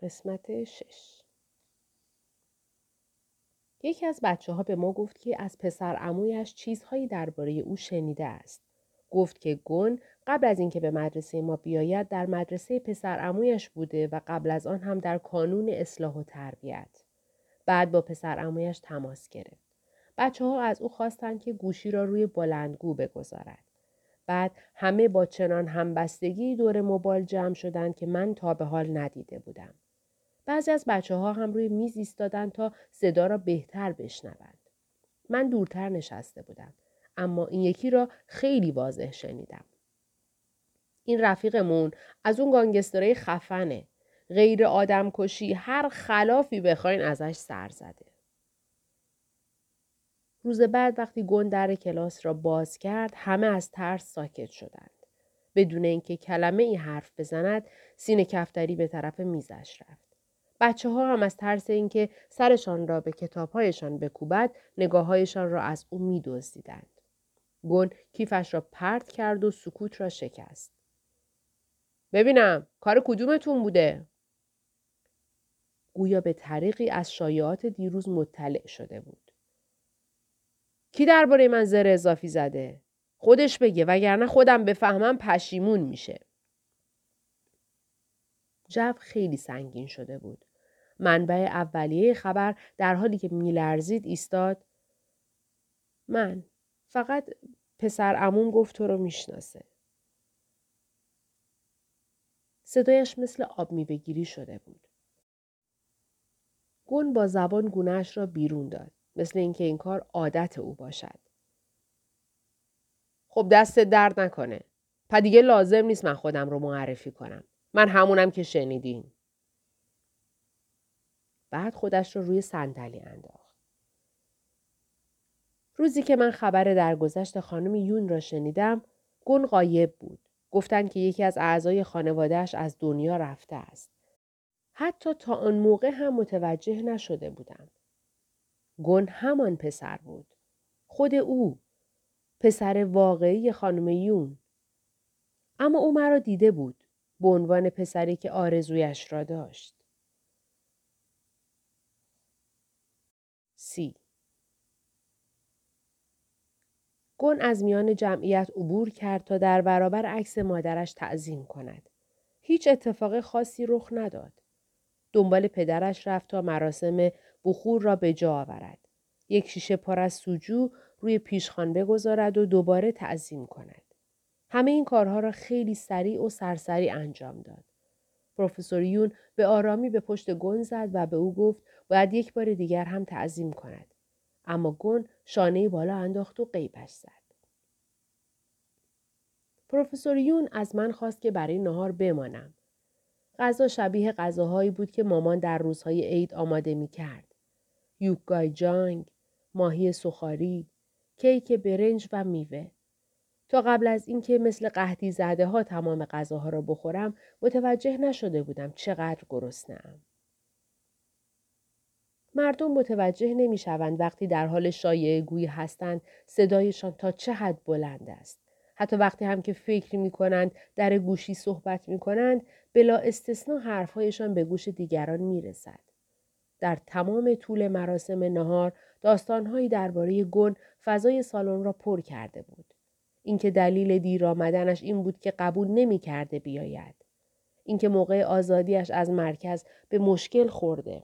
قسمت شش یکی از بچه ها به ما گفت که از پسر امویش چیزهایی درباره او شنیده است. گفت که گون قبل از اینکه به مدرسه ما بیاید در مدرسه پسر امویش بوده و قبل از آن هم در کانون اصلاح و تربیت. بعد با پسر امویش تماس گرفت. بچه ها از او خواستند که گوشی را روی بلندگو بگذارد. بعد همه با چنان همبستگی دور موبایل جمع شدند که من تا به حال ندیده بودم. بعضی از بچه ها هم روی میز ایستادن تا صدا را بهتر بشنوند. من دورتر نشسته بودم. اما این یکی را خیلی واضح شنیدم. این رفیقمون از اون گانگسترهای خفنه. غیر آدم کشی هر خلافی بخواین ازش سر زده. روز بعد وقتی گون در کلاس را باز کرد همه از ترس ساکت شدند. بدون اینکه کلمه ای حرف بزند سینه کفتری به طرف میزش رفت. بچه ها هم از ترس اینکه سرشان را به کتابهایشان بکوبد نگاههایشان را از او می دزدیدند. گون کیفش را پرت کرد و سکوت را شکست. ببینم کار کدومتون بوده؟ گویا به طریقی از شایعات دیروز مطلع شده بود. کی درباره من زر اضافی زده؟ خودش بگه وگرنه خودم بفهمم پشیمون میشه. جو خیلی سنگین شده بود. منبع اولیه خبر در حالی که میلرزید ایستاد من فقط پسر امون گفت تو رو می‌شناسه. صدایش مثل آب میبگیری شده بود. گون با زبان گونهش را بیرون داد. مثل اینکه این کار عادت او باشد. خب دست درد نکنه. پا دیگه لازم نیست من خودم رو معرفی کنم. من همونم که شنیدین. بعد خودش رو روی صندلی انداخت. روزی که من خبر درگذشت خانم یون را شنیدم، گون قایب بود. گفتند که یکی از اعضای خانوادهش از دنیا رفته است. حتی تا آن موقع هم متوجه نشده بودم. گون همان پسر بود. خود او. پسر واقعی خانم یون. اما او مرا دیده بود. به عنوان پسری که آرزویش را داشت. سی گون از میان جمعیت عبور کرد تا در برابر عکس مادرش تعظیم کند. هیچ اتفاق خاصی رخ نداد. دنبال پدرش رفت تا مراسم بخور را به جا آورد. یک شیشه پر از سوجو روی پیشخان بگذارد و دوباره تعظیم کند. همه این کارها را خیلی سریع و سرسری انجام داد. پروفسور یون به آرامی به پشت گون زد و به او گفت باید یک بار دیگر هم تعظیم کند. اما گون شانه بالا انداخت و قیبش زد. پروفسور یون از من خواست که برای نهار بمانم. غذا شبیه غذاهایی بود که مامان در روزهای عید آماده می کرد. یوکگای جانگ، ماهی سخاری، کیک برنج و میوه. تا قبل از اینکه مثل قهدی زده ها تمام غذاها را بخورم متوجه نشده بودم چقدر گرسنه‌ام. مردم متوجه نمی شوند وقتی در حال شایعه گویی هستند صدایشان تا چه حد بلند است. حتی وقتی هم که فکر می کنند در گوشی صحبت می کنند بلا استثنا حرفهایشان به گوش دیگران می رسد. در تمام طول مراسم نهار داستانهایی درباره گن فضای سالن را پر کرده بود. اینکه دلیل دیر آمدنش این بود که قبول نمی کرده بیاید. اینکه موقع آزادیش از مرکز به مشکل خورده.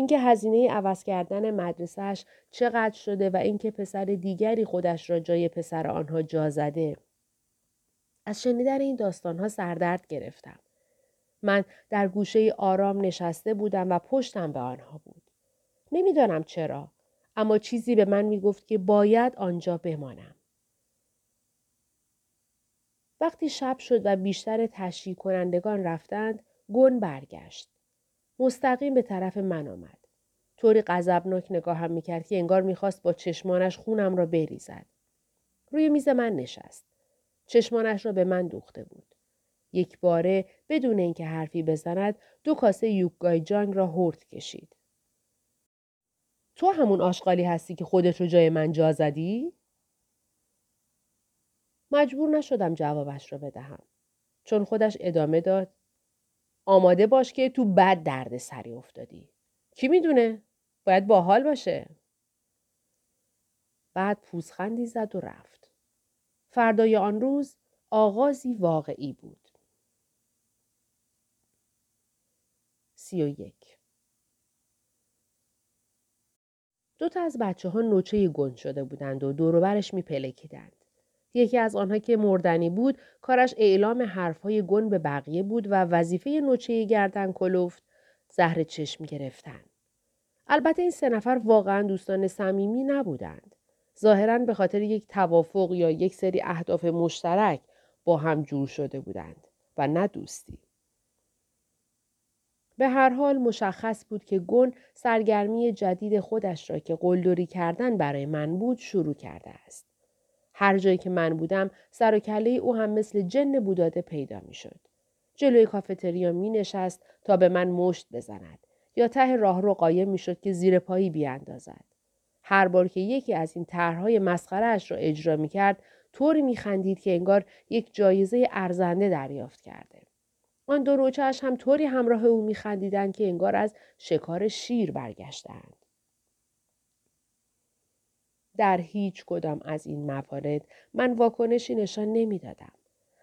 اینکه هزینه عوض کردن مدرسهش چقدر شده و اینکه پسر دیگری خودش را جای پسر آنها جا زده. از شنیدن این داستانها سردرد گرفتم. من در گوشه آرام نشسته بودم و پشتم به آنها بود. نمی‌دانم چرا اما چیزی به من می گفت که باید آنجا بمانم. وقتی شب شد و بیشتر تشریح کنندگان رفتند، گون برگشت. مستقیم به طرف من آمد. طوری غضبناک نگاهم می‌کرد که انگار می‌خواست با چشمانش خونم را بریزد. روی میز من نشست. چشمانش را به من دوخته بود. یک باره بدون اینکه حرفی بزند دو کاسه یوکگای جانگ را هرد کشید. تو همون آشغالی هستی که خودت رو جای من جا زدی؟ مجبور نشدم جوابش را بدهم. چون خودش ادامه داد آماده باش که تو بد درد سری افتادی. کی می‌دونه؟ باید باحال باشه. بعد پوزخندی زد و رفت. فردای آن روز آغازی واقعی بود. سی و یک دو تا از بچه ها نوچه گند شده بودند و دوروبرش می پلکیدند. یکی از آنها که مردنی بود کارش اعلام حرفهای گن به بقیه بود و وظیفه نوچه گردن کلفت زهر چشم گرفتن. البته این سه نفر واقعا دوستان صمیمی نبودند. ظاهرا به خاطر یک توافق یا یک سری اهداف مشترک با هم جور شده بودند و نه دوستی. به هر حال مشخص بود که گن سرگرمی جدید خودش را که قلدری کردن برای من بود شروع کرده است. هر جایی که من بودم سر و کله او هم مثل جن بوداده پیدا می شد. جلوی کافتریا می نشست تا به من مشت بزند یا ته راه رو قایم می شد که زیر پایی بیاندازد. هر بار که یکی از این طرحهای مسخرهاش را اجرا می کرد طوری می خندید که انگار یک جایزه ارزنده دریافت کرده. آن دو روچهش هم طوری همراه او می خندیدن که انگار از شکار شیر برگشتند. در هیچ کدام از این موارد من واکنشی نشان نمی‌دادم.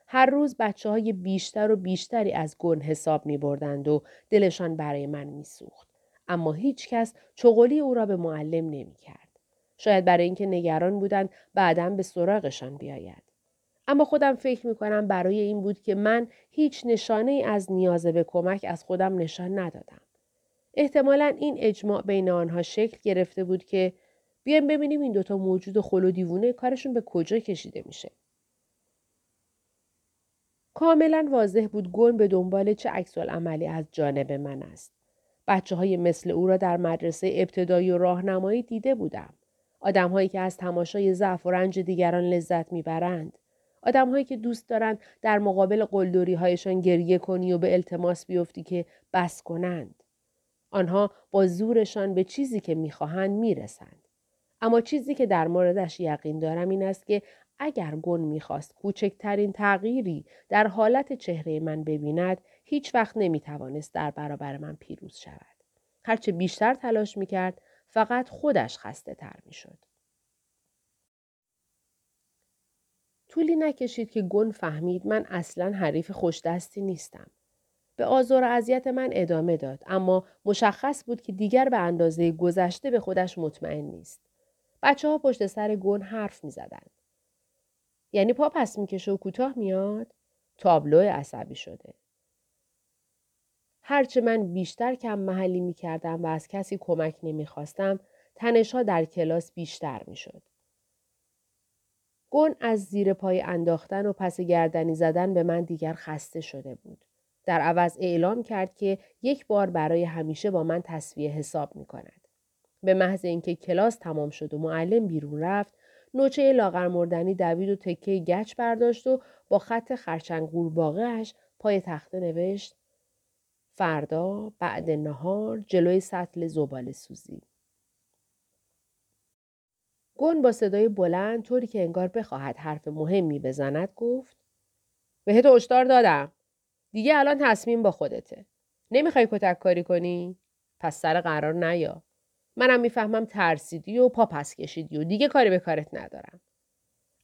هر روز بچه های بیشتر و بیشتری از گن حساب می بردند و دلشان برای من می سوخت. اما هیچ کس چغلی او را به معلم نمی کرد. شاید برای اینکه نگران بودند بعدا به سراغشان بیاید. اما خودم فکر می کنم برای این بود که من هیچ نشانه ای از نیاز به کمک از خودم نشان ندادم. احتمالا این اجماع بین آنها شکل گرفته بود که بیایم ببینیم این دوتا موجود خل و دیوونه کارشون به کجا کشیده میشه. کاملا واضح بود گن به دنبال چه عکس عملی از جانب من است. بچه های مثل او را در مدرسه ابتدایی و راهنمایی دیده بودم. آدم هایی که از تماشای ضعف و رنج دیگران لذت می‌برند. آدم هایی که دوست دارند در مقابل قلدوری هایشان گریه کنی و به التماس بیفتی که بس کنند. آنها با زورشان به چیزی که می‌خواهند می‌رسند. اما چیزی که در موردش یقین دارم این است که اگر گن می‌خواست کوچکترین تغییری در حالت چهره من ببیند هیچ وقت نمی‌توانست در برابر من پیروز شود. هرچه بیشتر تلاش می‌کرد فقط خودش خسته تر می‌شد. طولی نکشید که گن فهمید من اصلا حریف خوشدستی نیستم. به آزار و اذیت من ادامه داد اما مشخص بود که دیگر به اندازه گذشته به خودش مطمئن نیست. بچه ها پشت سر گون حرف می زدن. یعنی پا پس می‌کشه و کوتاه میاد؟ تابلو عصبی شده. هرچه من بیشتر کم محلی می کردم و از کسی کمک نمی‌خواستم تنشها در کلاس بیشتر می شد. گون از زیر پای انداختن و پس گردنی زدن به من دیگر خسته شده بود. در عوض اعلام کرد که یک بار برای همیشه با من تصویه حساب می کند. به محض اینکه کلاس تمام شد و معلم بیرون رفت نوچه لاغر مردنی دوید و تکه گچ برداشت و با خط خرچنگ قورباغهاش پای تخته نوشت فردا بعد نهار جلوی سطل زبال سوزی. گون با صدای بلند طوری که انگار بخواهد حرف مهمی بزند گفت بهت هشدار دادم. دیگه الان تصمیم با خودته. نمی‌خوای کتک کاری کنی؟ پس سر قرار نیا. منم می‌فهمم ترسیدی و پا پس کشیدی و دیگه کاری به کارت ندارم.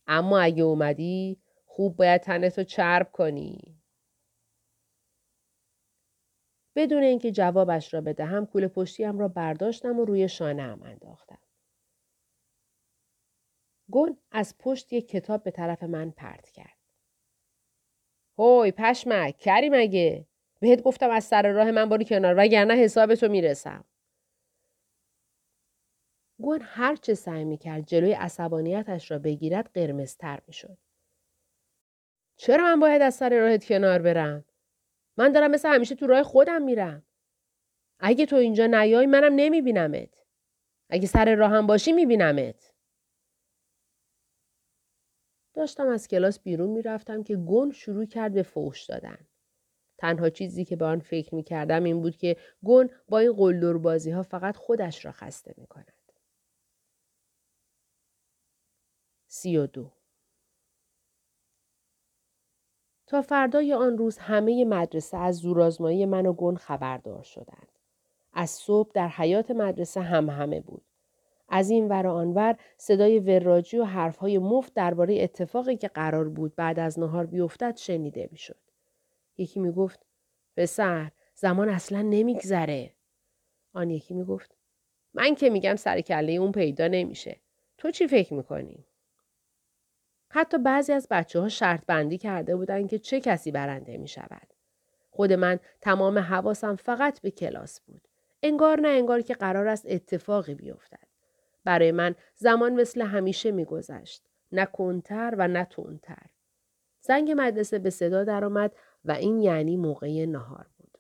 اما اگه اومدی خوب باید تنتو چرب کنی. بدون اینکه جوابش را بدهم کوله پشتیم را برداشتم و روی شانه هم انداختم. گل از پشت یک کتاب به طرف من پرت کرد. هوی پشمک کری مگه؟ بهت گفتم از سر راه من برو کنار وگرنه حسابتو می‌رسم. گون هر چه سعی می کرد جلوی عصبانیتش را بگیرد قرمزتر می شد. چرا من باید از سر راهت کنار برم؟ من دارم مثل همیشه تو راه خودم میرم. اگه تو اینجا نیای منم نمی بینمت. اگه سر راهم باشی می بینمت. داشتم از کلاس بیرون می‌رفتم که گون شروع کرد به فوش دادن. تنها چیزی که به آن فکر می کردم این بود که گون با این قلدر بازی ها فقط خودش را خسته می کند. سی و دو. تا فردای آن روز همه مدرسه از زورآزمایی من و گن خبردار شدند. از صبح در حیات مدرسه هم همه بود. از این ور آنور صدای وراجی و حرفهای مفت درباره اتفاقی که قرار بود بعد از نهار بیفتد شنیده می‌شد. یکی می‌گفت پسر زمان اصلا نمیگذره. آن یکی می‌گفت من که میگم سر کله اون پیدا نمیشه. تو چی فکر می‌کنی؟ حتی بعضی از بچه ها شرط بندی کرده بودند که چه کسی برنده می شود. خود من تمام حواسم فقط به کلاس بود. انگار نه انگار که قرار است اتفاقی بیفتد. برای من زمان مثل همیشه میگذشت. نه کنتر و نه تونتر. زنگ مدرسه به صدا درآمد و این یعنی موقع نهار بود.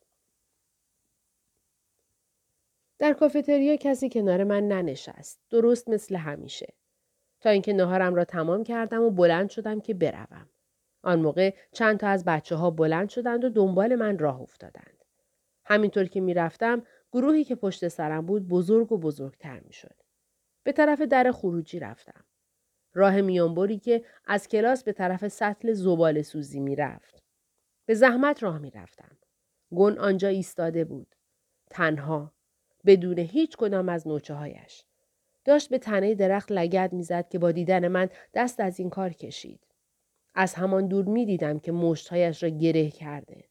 در کافتریا کسی کنار من ننشست. درست مثل همیشه. تا اینکه نهارم را تمام کردم و بلند شدم که بروم. آن موقع چند تا از بچه ها بلند شدند و دنبال من راه افتادند. همینطور که می‌رفتم گروهی که پشت سرم بود بزرگ و بزرگتر می شد. به طرف در خروجی رفتم. راه میانبری که از کلاس به طرف سطل زبال سوزی می رفت. به زحمت راه می رفتم. گن آنجا ایستاده بود. تنها. بدون هیچ کدام از نوچه هایش. داشت به تنه درخت لگد می‌زد که با دیدن من دست از این کار کشید. از همان دور می دیدم که مشتهایش را گره کرده.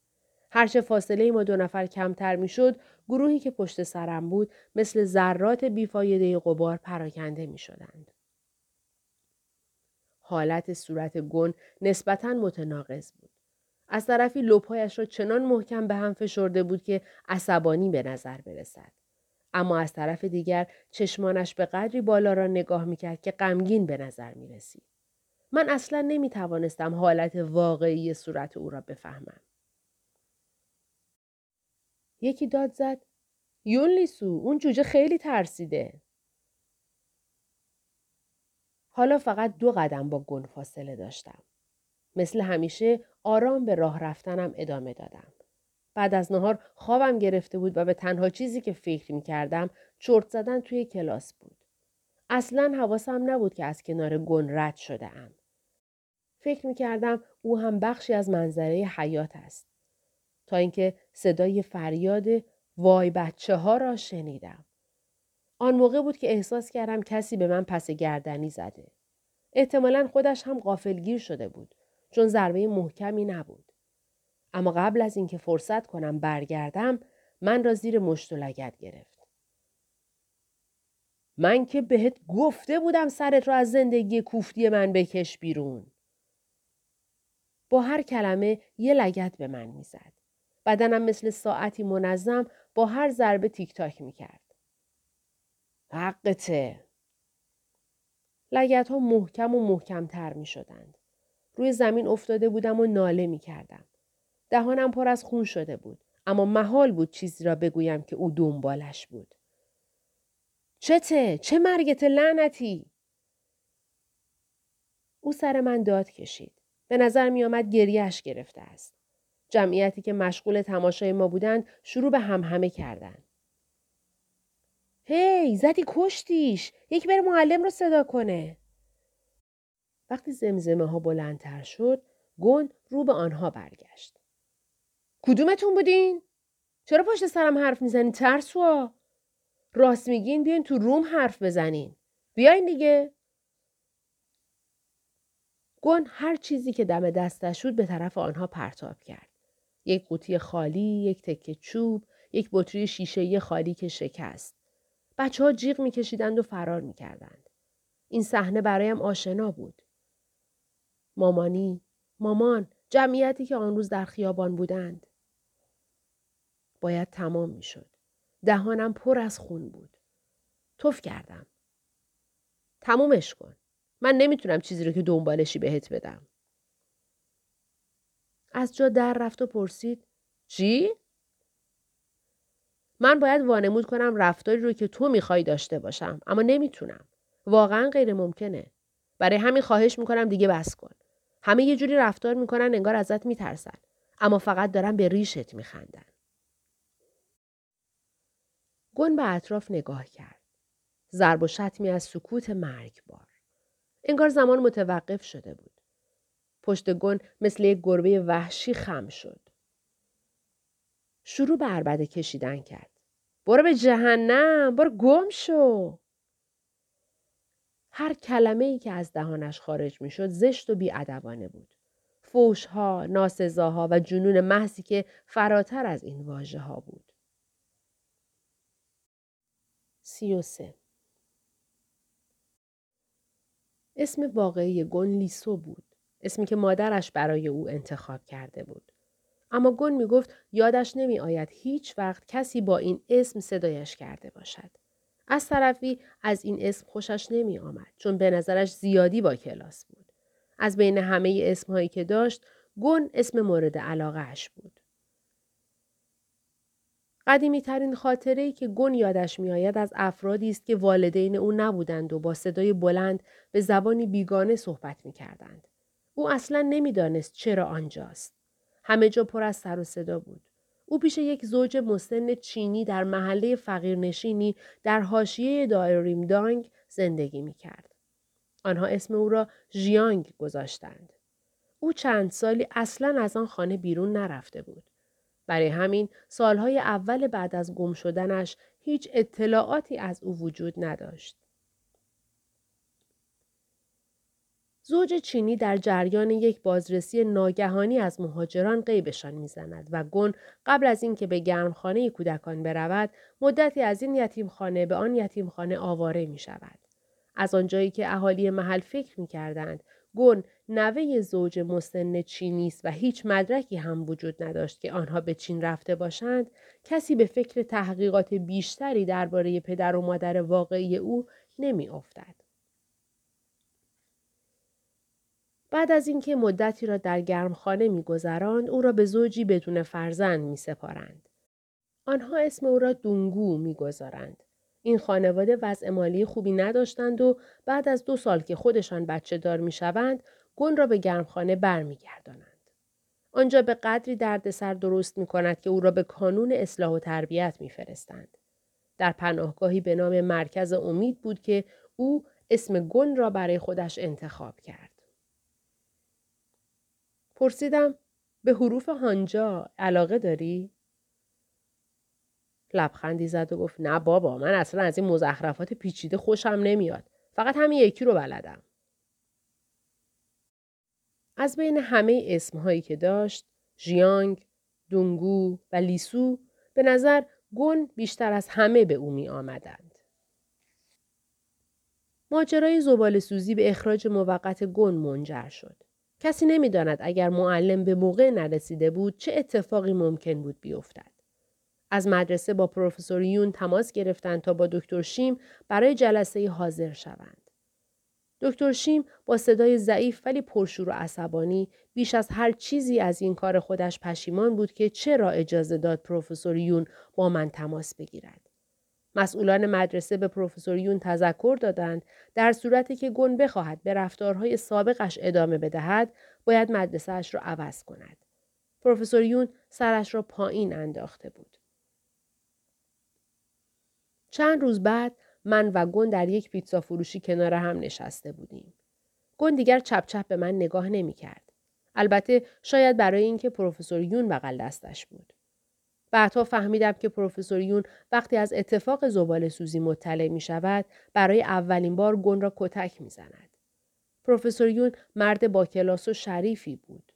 هرچه فاصله ما دو نفر کمتر می شد، گروهی که پشت سرم بود مثل ذرات بیفایده قبار پراکنده می شدند. حالت صورت گن نسبتا متناقض بود. از طرفی لپایش را چنان محکم به هم فشرده بود که عصبانی به نظر برسد. اما از طرف دیگر چشمانش به قدری بالا را نگاه می‌کرد که غمگین به نظر می رسید. من اصلا نمی توانستم حالت واقعی صورت او را بفهمم. یکی داد زد یون لیسو اون جوجه خیلی ترسیده. حالا فقط دو قدم با گن فاصله داشتم. مثل همیشه آرام به راه رفتنم ادامه دادم. بعد از نهار خوابم گرفته بود و به تنها چیزی که فکر می کردم چرت زدن توی کلاس بود. اصلا حواسم نبود که از کنار گن رد شده ام. فکر می کردم او هم بخشی از منظره حیات است. تا اینکه صدای فریاد وای بچه ها را شنیدم. آن موقع بود که احساس کردم کسی به من پس گردنی زده. احتمالا خودش هم غافلگیر شده بود چون ضربه محکمی نبود. اما قبل از اینکه فرصت کنم برگردم من را زیر مشت و لگت گرفت. من که بهت گفته بودم سرت را از زندگی کوفتی من بکش بیرون. با هر کلمه یه لگت به من می‌زد. بدنم مثل ساعتی منظم با هر ضربه تیک تاک می‌کرد. حقته. لگت ها محکم و محکمتر می شدند. روی زمین افتاده بودم و ناله می کردم. دهانم پر از خون شده بود. اما محال بود چیزی را بگویم که او دنبالش بود. چته؟ چه مرگت لعنتی؟ او سر من داد کشید. به نظر می آمد گریهش گرفته است. جمعیتی که مشغول تماشای ما بودند شروع به همهمه کردند. هی زدی کشتیش یک بر معلم رو صدا کنه. وقتی زمزمه ها بلندتر شد گن رو به آنها برگشت. کدومتون بودین؟ چرا پشت سرم حرف می‌زنین ترسوا؟ راست میگین بیاین تو روم حرف بزنین. بیاین دیگه. گن هر چیزی که دم دستش شد به طرف آنها پرتاب کرد. یک قوطی خالی، یک تکه چوب، یک بطری شیشه خالی که شکست. بچه ها جیغ میکشیدند و فرار می‌کردند. این صحنه برایم آشنا بود. مامانی، مامان، جمعیتی که آن روز در خیابان بودند. باید تمام می‌شد. دهانم پر از خون بود. توف کردم. تمومش کن. من نمی‌تونم چیزی رو که دنبالشی بهت بدم. از جا در رفت و پرسید چی؟ من باید وانمود کنم رفتاری رو که تو می‌خوای داشته باشم اما نمی‌تونم. واقعا غیر ممکنه. برای همین خواهش می‌کنم دیگه بس کن. همه یه جوری رفتار می‌کنن انگار ازت میترسن. اما فقط دارن به ریشت میخندن. گن به اطراف نگاه کرد. ضرب و شتمی از سکوت مرگبار. انگار زمان متوقف شده بود. پشت گن مثل یک گربه وحشی خم شد. شروع به عربده کشیدن کرد. برو به جهنم برو گم شو. هر کلمه ای که از دهانش خارج می شد زشت و بیادبانه بود. فوشها، ناسزاها و جنون محضی که فراتر از این واژه ها بود. سی و سه. اسم واقعی گن لیسو بود. اسمی که مادرش برای او انتخاب کرده بود. اما گن می گفت یادش نمی آید هیچ وقت کسی با این اسم صدایش کرده باشد. از طرفی از این اسم خوشش نمی آمد چون به نظرش زیادی با کلاس بود. از بین همه اسمهایی که داشت گن اسم مورد علاقهش بود. قدیمی ترین خاطره که گن یادش میآید از افرادی است که والدین او نبودند و با صدای بلند به زبانی بیگانه صحبت می کردند. او اصلا نمی‌دانست چرا آنجاست. همه جا پر از سر و صدا بود. او پیش یک زوج مسن چینی در محله فقیرنشینی در حاشیه دایریم دانگ زندگی می کرد. آنها اسم او را ژیانگ گذاشتند. او چند سالی اصلا از آن خانه بیرون نرفته بود. برای همین سالهای اول بعد از گم شدنش هیچ اطلاعاتی از او وجود نداشت. زوج چینی در جریان یک بازرسی ناگهانی از مهاجران غیبشان می‌زند و گن قبل از اینکه به گرمخانه کودکان برود مدتی از این یتیمخانه به آن یتیمخانه آواره می شود. از آنجایی که اهالی محل فکر می کردند گن نوه زوج مسن چینی است و هیچ مدرکی هم وجود نداشت که آنها به چین رفته باشند. کسی به فکر تحقیقات بیشتری درباره پدر و مادر واقعی او نمی افتد. بعد از اینکه مدتی را در گرمخانه میگذراند او را به زوجی بدون فرزند میسپارند. آنها اسم او را دونگو می‌گذارند. این خانواده وضع مالی خوبی نداشتند و بعد از دو سال که خودشان بچه دار می‌شوند گن را به گرمخانه برمیگردانند آنجا به قدری دردسر درست می کند که او را به کانون اصلاح و تربیت میفرستند. در پناهگاهی به نام مرکز امید بود که او اسم گن را برای خودش انتخاب کرد. پرسیدم به حروف هانجا علاقه داری؟ لبخندی زد و گفت نه بابا من اصلا از این مزخرفات پیچیده خوشم نمیاد. فقط همین یکی رو بلدم. از بین همه اسمهایی که داشت ژیانگ، دونگو و لیسو به نظر گن بیشتر از همه به او می آمدند. ماجرای زبال سوزی به اخراج موقت گن منجر شد. کسی نمی‌داند اگر معلم به موقع نرسیده بود چه اتفاقی ممکن بود بیفتد. از مدرسه با پروفسور یون تماس گرفتند تا با دکتر شیم برای جلسه حاضر شوند. دکتر شیم با صدای ضعیف ولی پرشور و عصبانی بیش از هر چیزی از این کار خودش پشیمان بود که چرا اجازه داد پروفسور یون با من تماس بگیرد. مسئولان مدرسه به پروفسور یون تذکر دادند در صورتی که گن بخواهد به رفتارهای سابقش ادامه بدهد باید مدرسهاش را عوض کند پروفسور یون سرش را پایین انداخته بود چند روز بعد من و گن در یک پیتزا فروشی کنار هم نشسته بودیم گن دیگر چپ چپ به من نگاه نمی کرد. البته شاید برای اینکه پروفسور یون بغل دستش بود. بعدها فهمیدم که پروفسور یون وقتی از اتفاق زبال سوزی مطلع می شود برای اولین بار گن را کتک می زند. پروفسور یون مرد با کلاس و شریفی بود.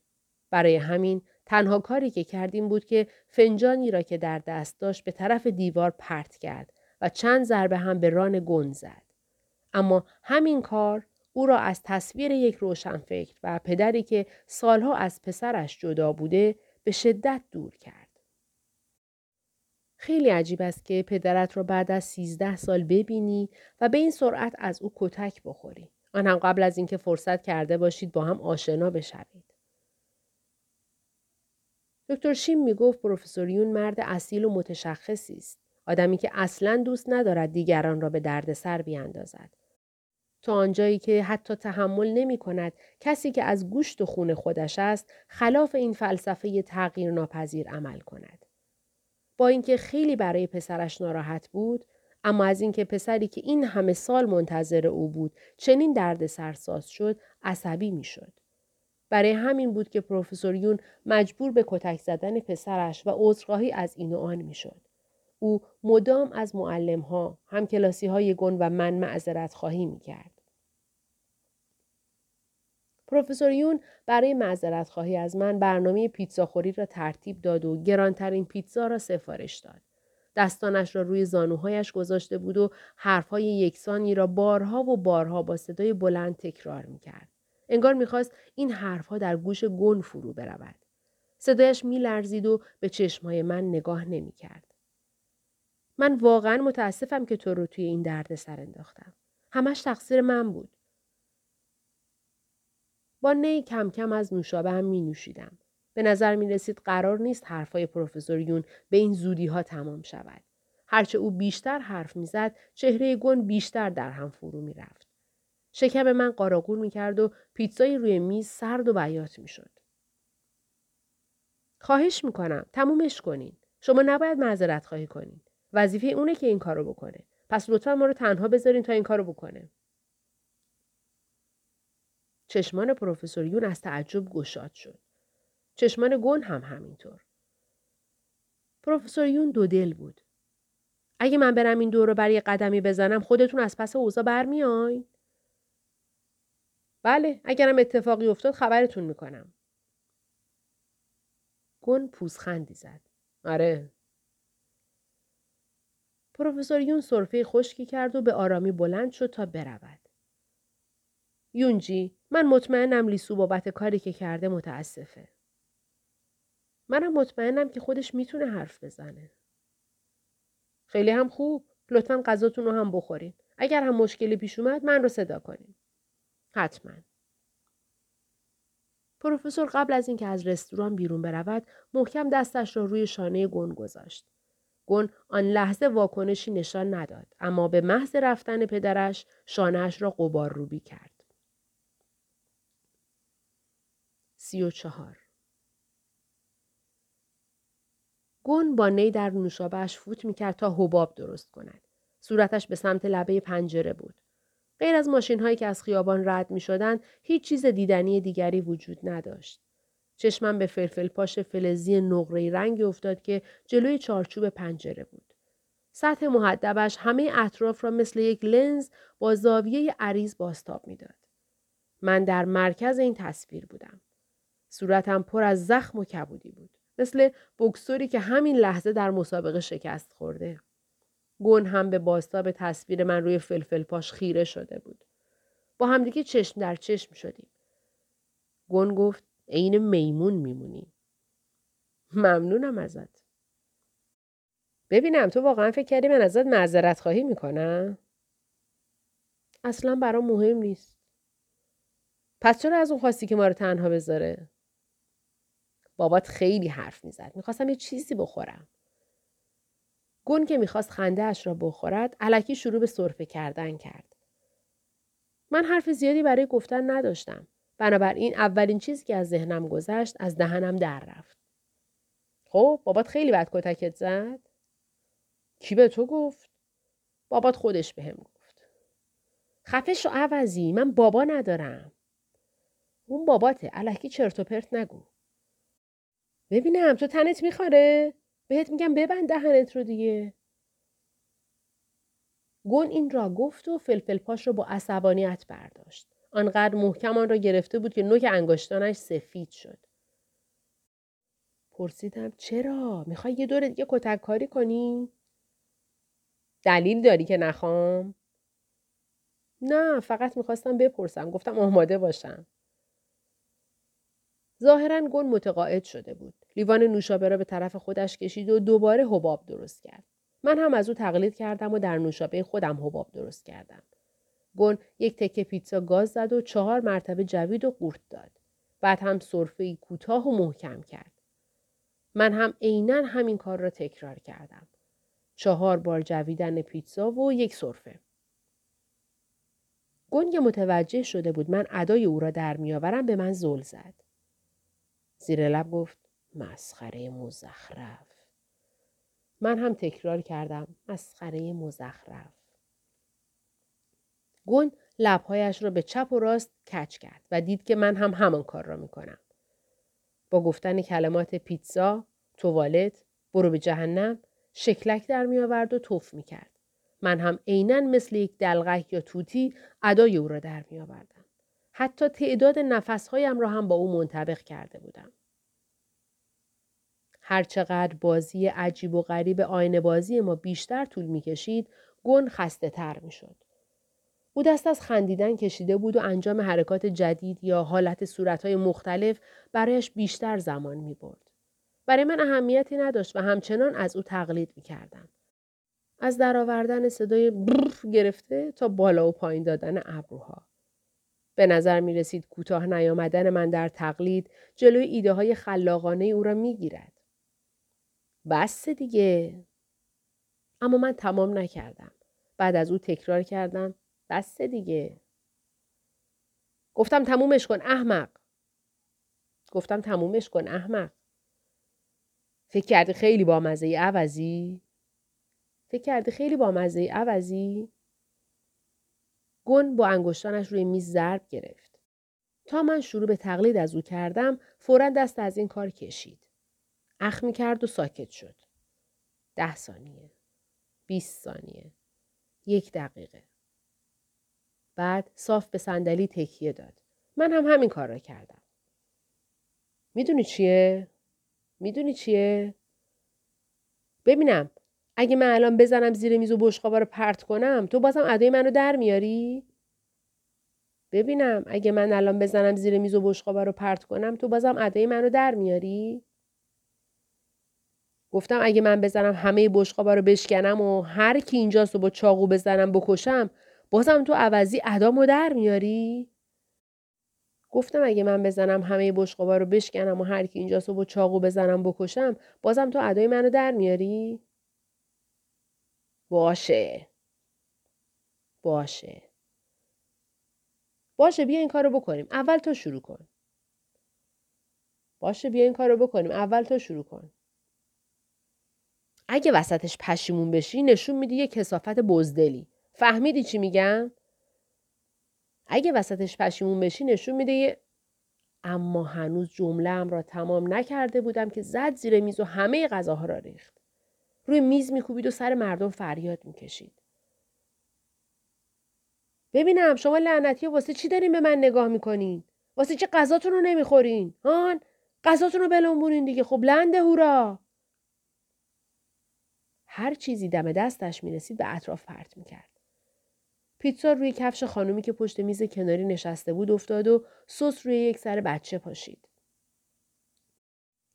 برای همین تنها کاری که کردیم بود که فنجانی را که در دست داشت به طرف دیوار پرت کرد و چند ضربه هم به ران گن زد. اما همین کار او را از تصویر یک روشنفکر و پدری که سالها از پسرش جدا بوده به شدت دور کرد. خیلی عجیب است که پدرت را بعد از سیزده سال ببینی و به این سرعت از او کتک بخوری. آن هم قبل از اینکه فرصت کرده باشید با هم آشنا بشوید. دکتر شیم می گفت پروفسوریون مرد اصیل و متشخصی است. آدمی که اصلا دوست ندارد دیگران را به دردسر بیاندازد. تا آنجایی که حتی تحمل نمی کند کسی که از گوشت و خون خودش است خلاف این فلسفه تغییر ناپذیر عمل کند. با اینکه خیلی برای پسرش ناراحت بود اما از اینکه پسری که این همه سال منتظر او بود چنین درد سرساز شد عصبی می‌شد برای همین بود که پروفسور یون مجبور به کتک زدن پسرش و عذرخواهی از این و آن می‌شد. او مدام از معلم ها، کلاسی های گن و من معذرت خواهی می کرد. پروفسور یون برای معذرت خواهی از من برنامه پیتزا خوری را ترتیب داد و گرانترین پیتزا را سفارش داد. دستانش را روی زانوهایش گذاشته بود و حرفهای یکسانی را بارها و بارها با صدای بلند تکرار می کرد. انگار می‌خواست این حرفها در گوش گن فرو برود. صدایش میلرزید و به چشمهای من نگاه نمی‌کرد. من واقعا متاسفم که تو رو توی این درد سر انداختم. همش تقصیر من بود. با نی کم کم از نوشابه هم می نوشیدم. به نظر می رسید قرار نیست حرفای پروفسور یون به این زودی ها تمام شود. هرچه او بیشتر حرف می‌زد چهره گون بیشتر در هم فرو می رفت. شکم من قاراگور می کرد و پیتزای روی میز سرد و بیات می شد. خواهش می‌کنم تمومش کنین. شما نباید معذرت خواهی کنین. وظیفه اونه که این کارو بکنه. پس لطفا ما رو تنها بذارین تا این کارو بکنه. چشمان پروفسور یون از تعجب گشاد شد. چشمان گون هم همینطور. پروفسور یون دو دل بود. اگه من برم این دور رو برای قدمی بزنم خودتون از پس اوضاع برمیاین؟ بله اگرم اتفاقی افتاد خبرتون می‌کنم. گون پوزخندی زد. آره. پروفسور یون صرفه خشکی کرد و به آرامی بلند شد تا برود. یونجی من مطمئنم لیسو بابت کاری که کرده متاسفه. منم مطمئنم که خودش می‌تونه حرف بزنه. خیلی هم خوب. لطفا غذاتون رو هم بخورین. اگر هم مشکلی پیش اومد من رو صدا کنین. حتما. پروفسور قبل از اینکه از رستوران بیرون برود محکم دستش را روی شانه گن گذاشت. گن آن لحظه واکنشی نشان نداد اما به محض رفتن پدرش شانهش را قبار روبی کرد. سی و چهار گون با نی در نوشابهش فوت می‌کرد تا حباب درست کند. صورتش به سمت لبه پنجره بود. غیر از ماشین هایی که از خیابان رد می شدن، هیچ چیز دیدنی دیگری وجود نداشت. چشمم به فلفل پاش فلزی نقره رنگی افتاد که جلوی چارچوب پنجره بود. سطح محدبش همه اطراف را مثل یک لنز با زاویه عریض باستاب می‌داد. من در مرکز این تصویر بودم. صورتم پر از زخم و کبودی بود. مثل بکسوری که همین لحظه در مسابقه شکست خورده. گون هم به باستاب تصویر من روی فلفل پاش خیره شده بود. با همدیگه چشم در چشم شدیم. گون گفت عین میمون میمونی. ممنونم ازت. ببینم تو واقعا فکر کردی من ازت معذرت خواهی می‌کنم؟ اصلا برام مهم نیست. پس چرا از اون خواستی که ما رو تنها بذاره؟ بابات خیلی حرف می‌زد. می‌خواستم یه چیزی بخورم. گون که می‌خواست خنده اش را بخورد علکی شروع به صرفه کردن کرد. من حرف زیادی برای گفتن نداشتم. بنابراین اولین چیزی که از ذهنم گذشت از دهنم در رفت. خب بابات خیلی بد کتکت زد؟ کی به تو گفت؟ بابات خودش بهم به گفت. خفش و عوضی من بابا ندارم. اون باباته علکی چرت و پرت نگو. ببینم تو تنت میخواره؟ بهت میگم ببند دهنت رو دیگه. گون این را گفت و فلفل پاش رو با عصبانیت برداشت. آنقدر محکم آن را گرفته بود که نوک انگشتانش سفید شد. پرسیدم چرا؟ می‌خوای یه دور دیگه کتک کاری کنی؟ دلیل داری که نخوام؟ نه فقط می‌خواستم بپرسم. گفتم آماده باشم. ظاهرا گل متقاعد شده بود. لیوان نوشابه را به طرف خودش کشید و دوباره حباب درست کرد. من هم از او تقلید کردم و در نوشابه خودم حباب درست کردم. گون یک تکه پیتزا گاز زد و چهار مرتبه جوید و قورت داد. بعد هم صرفه کوتاه و محکم کرد. من هم عینا همین کار را تکرار کردم. چهار بار جویدن پیتزا و یک صرفه. گنگ متوجه شده بود من ادای او را در میآورم به من زل زد. زیر لب گفت مسخره مزخرف. من هم تکرار کردم مسخره مزخرف. گون لبهایش را به چپ و راست کچ کرد و دید که من هم همان کار را می کنم. با گفتن کلمات پیتزا، توالت، برو به جهنم، شکلک در می آورد و توف می کرد. من هم عینا مثل یک دلغک یا توتی ادای او را در می آوردم. حتی تعداد نفسهایم را هم با او منطبق کرده بودم. هرچقدر بازی عجیب و غریب آینه بازی ما بیشتر طول می کشید، گن خسته تر می شد. او دست از خندیدن کشیده بود و انجام حرکات جدید یا حالت صورتهای مختلف برایش بیشتر زمان می برد. برای من اهمیتی نداشت و همچنان از او تقلید می کردم. از درآوردن صدای برف گرفته تا بالا و پایین دادن ابروها. به نظر می رسید کوتاه نیامدن من در تقلید جلوی ایده های خلاقانه او را می گیرد. بس دیگه. اما من تمام نکردم. بعد از او تکرار کردم. بس دیگه. گفتم تمومش کن احمق. گفتم تمومش کن احمق. فکر کردی خیلی با مزه عوضی؟ فکر کردی خیلی با مزه عوضی؟ گن با انگشتانش روی میز ضرب گرفت. تا من شروع به تقلید از او کردم فورا دست از این کار کشید. اخ می کرد و ساکت شد. ده ثانیه. بیست ثانیه. یک دقیقه. بعد صاف به صندلی تکیه داد. من هم همین کار را کردم. می‌دونی چیه؟ می‌دونی چیه؟ ببینم اگه من الان بزنم زیر میز و بشقابا رو پرت کنم تو بازم ادای منو در میاری؟ ببینم اگه من الان بزنم زیر میز و بشقابا رو پرت کنم تو بازم ادای منو در میاری؟ گفتم اگه من بزنم همه بشقابا رو بشکنم و هر کی اینجاست و با چاقو بزنم بکشم بازم تو عوضی ادامو در میاری؟ گفتم اگه من بزنم همه بشقابا رو بشکنم و هر کی اینجاست و با چاقو بزنم بکشم بازم تو ادای منو در میاری؟ باشه. باشه. باشه بیا این کارو بکنیم. اول تو شروع کن. باشه بیا این کارو بکنیم. اول تو شروع کن. اگه وسطش پشیمون بشی نشون میدی یه کسافت بزدلی. فهمیدی چی میگم؟ اگه وسطش پشیمون بشی نشون میده یه اما هنوز جمله را تمام نکرده بودم که زد زیر میز و همه غذاها را ریخت. روی میز میکوبید و سر مردم فریاد می‌کشید. ببینم شما لعنتی واسه چی دارین به من نگاه می‌کنین؟ واسه چی غذاتون رو نمی‌خورین؟ هان؟ غذاتون رو بلنبونین دیگه خب لنده هورا. هر چیزی دم دستش می‌رسید به اطراف پرت می‌کرد. پیتزا روی کفش خانومی که پشت میز کناری نشسته بود افتاد و سس روی یک سر بچه پاشید.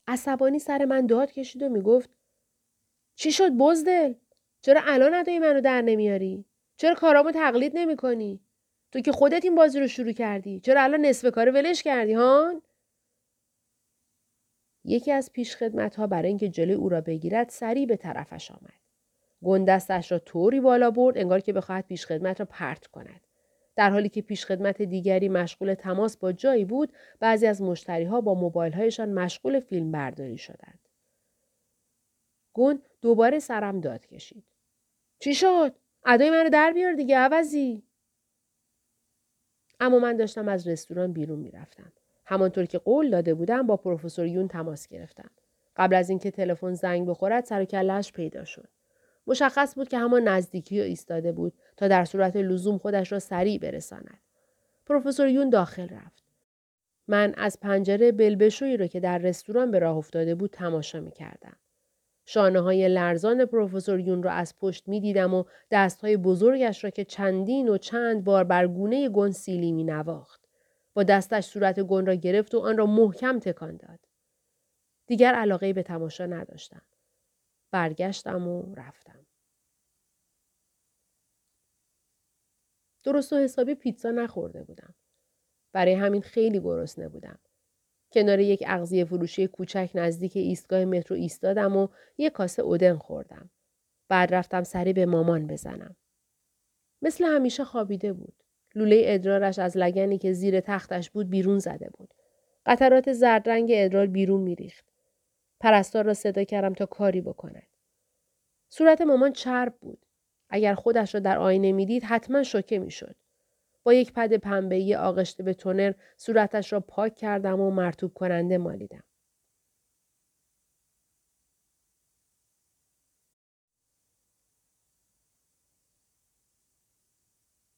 عصبانی سر من داد کشید و می‌گفت چی شد بزدل؟ چرا الان ندایی منو در نمیاری؟ چرا کارامو تقلید نمی کنی؟ تو که خودت این بازی رو شروع کردی. چرا الان نصف کار ولش کردی هان؟ یکی از پیش خدمت ها برای اینکه جلوی او را بگیرد سریع به طرفش آمد. گندستش را طوری بالا برد انگار که بخواهد پیشخدمت را پرت کند. در حالی که پیشخدمت دیگری مشغول تماس با جایی بود بعضی از مشتری ها با موبایل هایشان مشغول فیلم برداری شدند. گون دوباره سرم داد کشید. چی شد؟ ادای من رو در بیار دیگه عوضی. اما من داشتم از رستوران بیرون می‌رفتم. همانطور که قول داده بودم با پروفسور یون تماس گرفتم. قبل از اینکه تلفن زنگ بخورد سر و پیدا شد. مشخص بود که همان نزدیکی ایستاده بود تا در صورت لزوم خودش را سریع برساند. پروفسور یون داخل رفت. من از پنجره بلبشویی را که در رستوران به راه افتاده بود تماشا می کردم. شانه های لرزان پروفسور یون را از پشت می دیدم و دست های بزرگش را که چندین و چند بار بر گونه گن سیلی می نواخت. با دستش صورت گن را گرفت و آن را محکم تکان داد. دیگر علاقه به تماشا نداشتم. برگشتم و رفتم. درست و حسابی پیتزا نخورده بودم. برای همین خیلی گرسنه بودم. کنار یک اغذیه فروشی کوچک نزدیک ایستگاه مترو ایستادم و یک کاسه اودن خوردم. بعد رفتم سری به مامان بزنم. مثل همیشه خوابیده بود. لوله ادرارش از لگنی که زیر تختش بود بیرون زده بود. قطرات زرد رنگ ادرار بیرون میریخت. پرستار را صدا کردم تا کاری بکند. صورت مامان چرب بود. اگر خودش را در آینه می‌دید حتما شوکه می‌شد. با یک پد پنبه‌ای آغشته به تونر صورتش را پاک کردم و مرتوب کننده مالیدم.